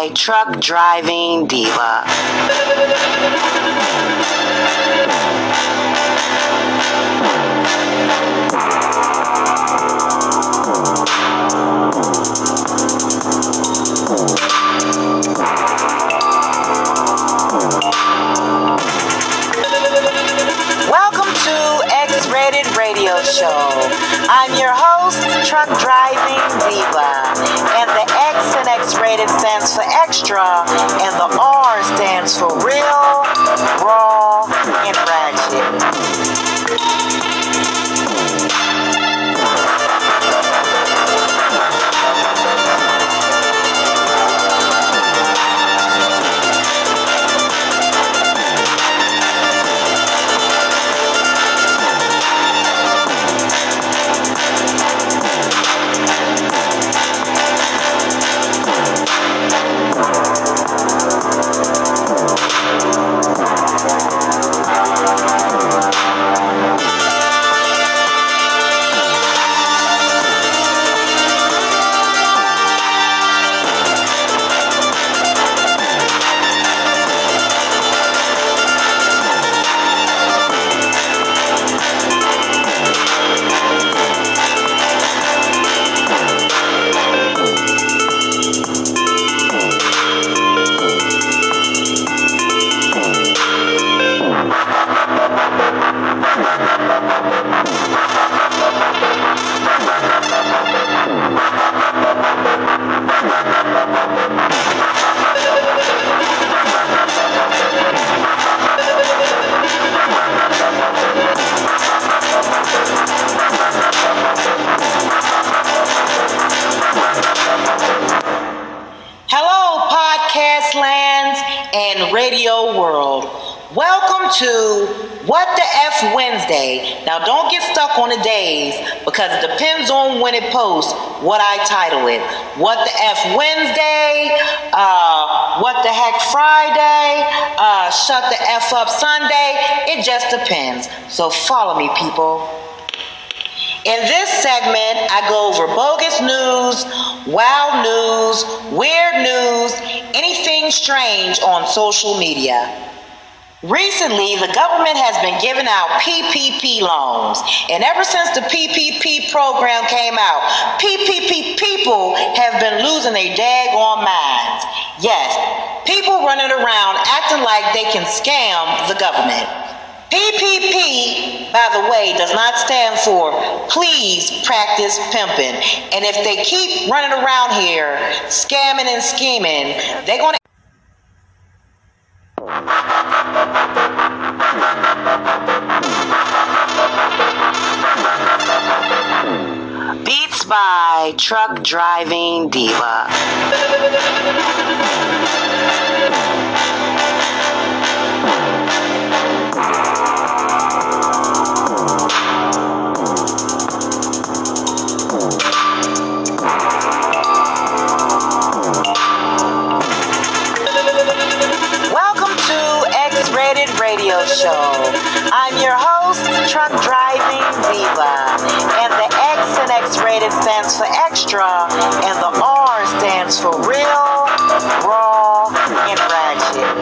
by Truck Driving Diva. R for real, and radio world. Welcome to What the F Wednesday. Now, don't get stuck on the days because it depends on when it posts what I title it. What the F Wednesday, uh, what the heck Friday, uh, shut the F up Sunday. It just depends. So, follow me, people. In this segment, I go over bogus news, wild news, weird news, anything strange on social media. Recently, the government has been giving out PPP loans. And ever since the PPP program came out, PPP people have been losing their daggone minds. Yes, people running around acting like they can scam the government. PPP, by the way, does not stand for please practice pimping. And if they keep running around here scamming and scheming, they're going to Beats by Truck Driving Diva. Real, raw, and ratchet.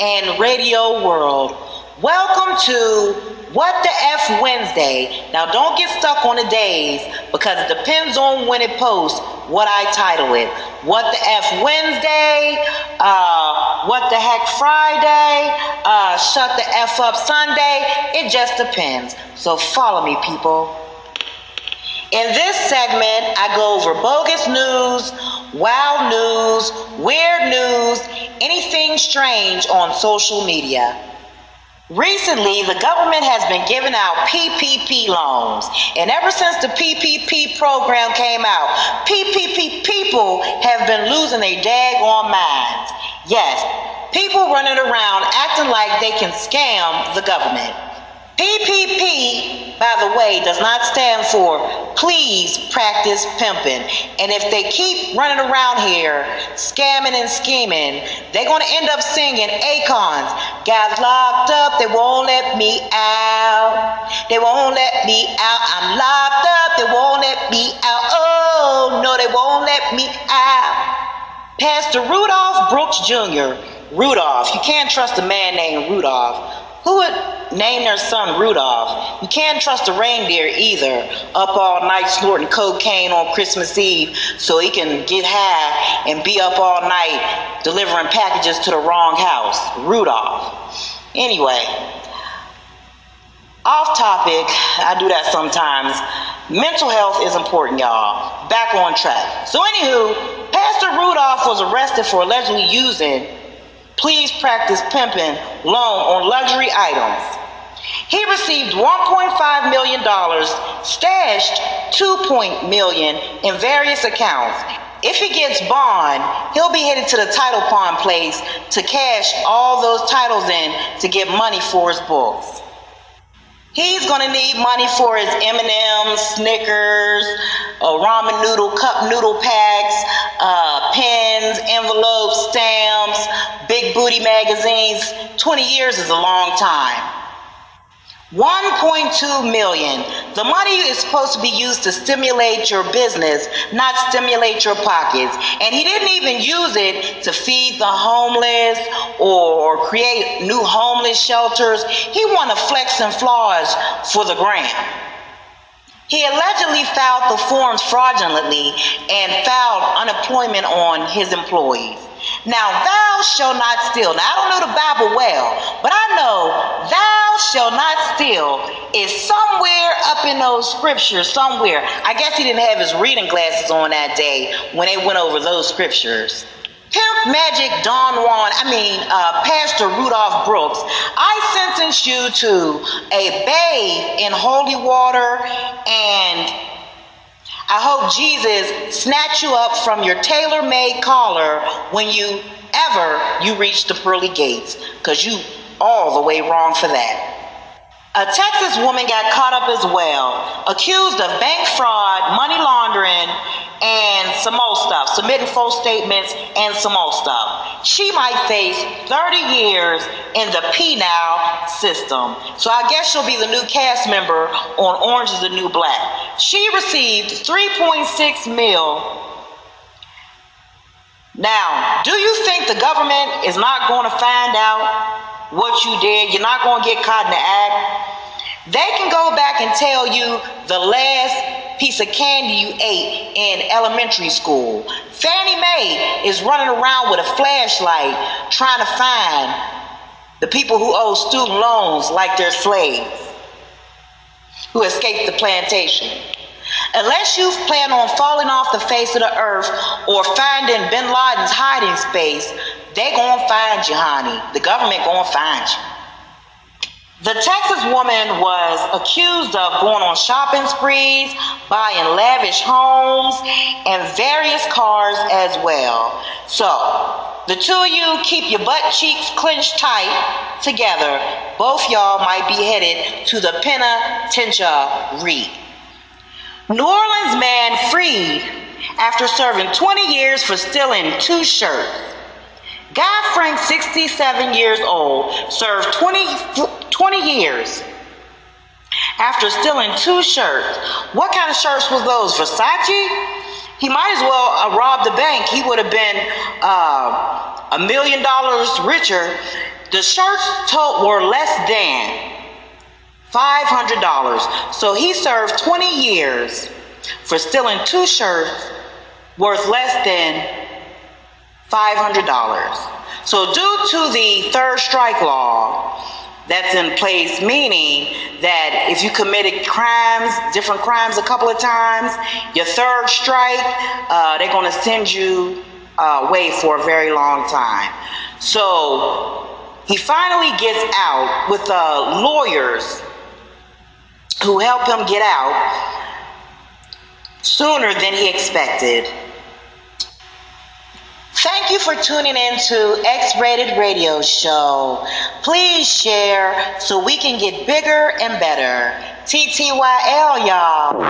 And radio world. Welcome to What the F Wednesday. Now, don't get stuck on the days because it depends on when it posts what I title it. What the F Wednesday, uh, What the Heck Friday, uh, Shut the F Up Sunday. It just depends. So, follow me, people. In this segment, I go over bogus news, wild news, weird news, anything strange on social media. Recently, the government has been giving out PPP loans. And ever since the PPP program came out, PPP people have been losing their daggone minds. Yes, people running around acting like they can scam the government. PPP, by the way, does not stand for please practice pimping. And if they keep running around here scamming and scheming, they're going to end up singing Akon's Got locked up, they won't let me out. They won't let me out. I'm locked up, they won't let me out. Oh, no, they won't let me out. Pastor Rudolph Brooks Jr., Rudolph, you can't trust a man named Rudolph. Who would name their son Rudolph? You can't trust a reindeer either, up all night snorting cocaine on Christmas Eve so he can get high and be up all night delivering packages to the wrong house. Rudolph. Anyway, off topic, I do that sometimes. Mental health is important, y'all. Back on track. So, anywho, Pastor Rudolph was arrested for allegedly using Please practice pimping loan on luxury items. He received $1.5 million, stashed 2 million in various accounts. If he gets bond, he'll be headed to the title pawn place to cash all those titles in to get money for his books. He's gonna need money for his M&Ms, Snickers, uh, ramen noodle, cup noodle packs, uh, pens, envelopes, stamps, big booty magazines. 20 years is a long time. 1.2 million. The money is supposed to be used to stimulate your business, not stimulate your pockets. And he didn't even use it to feed the homeless or create new homeless shelters. He wanted flex and flaws for the grant. He allegedly filed the forms fraudulently and filed unemployment on his employees. Now, thou shalt not steal. Now, I don't know the Bible well, but I know thou shalt not steal is somewhere up in those scriptures, somewhere. I guess he didn't have his reading glasses on that day when they went over those scriptures. Pimp Magic Don Juan, I mean, uh, Pastor Rudolph Brooks, I sentence you to a bathe in holy water and I hope Jesus snatch you up from your tailor-made collar when you ever you reach the pearly gates, because you all the way wrong for that. A Texas woman got caught up as well, accused of bank fraud, money laundering, and some more stuff, submitting false statements and some more stuff. She might face 30 years in the penal system. So I guess she'll be the new cast member on Orange is the New Black. She received 3.6 mil now, do you think the government is not going to find out what you did? You're not going to get caught in the act? They can go back and tell you the last piece of candy you ate in elementary school. Fannie Mae is running around with a flashlight trying to find the people who owe student loans like they're slaves, who escaped the plantation. Unless you plan on falling off the face of the earth or finding bin Laden's hiding space, they gonna find you, honey. The government gonna find you. The Texas woman was accused of going on shopping sprees, buying lavish homes, and various cars as well. So, the two of you keep your butt cheeks clenched tight together. Both y'all might be headed to the penitentiary. New Orleans man freed after serving 20 years for stealing two shirts. Guy Frank, 67 years old, served 20, 20 years after stealing two shirts. What kind of shirts was those? Versace? He might as well have robbed the bank. He would have been uh, a million dollars richer The shirts told were less than $500. So he served 20 years for stealing two shirts worth less than $500. So, due to the third strike law that's in place, meaning that if you committed crimes, different crimes a couple of times, your third strike, uh, they're going to send you uh, away for a very long time. So, he finally gets out with uh, lawyers who help him get out sooner than he expected. Thank you for tuning in to X Rated Radio Show. Please share so we can get bigger and better. TTYL, y'all.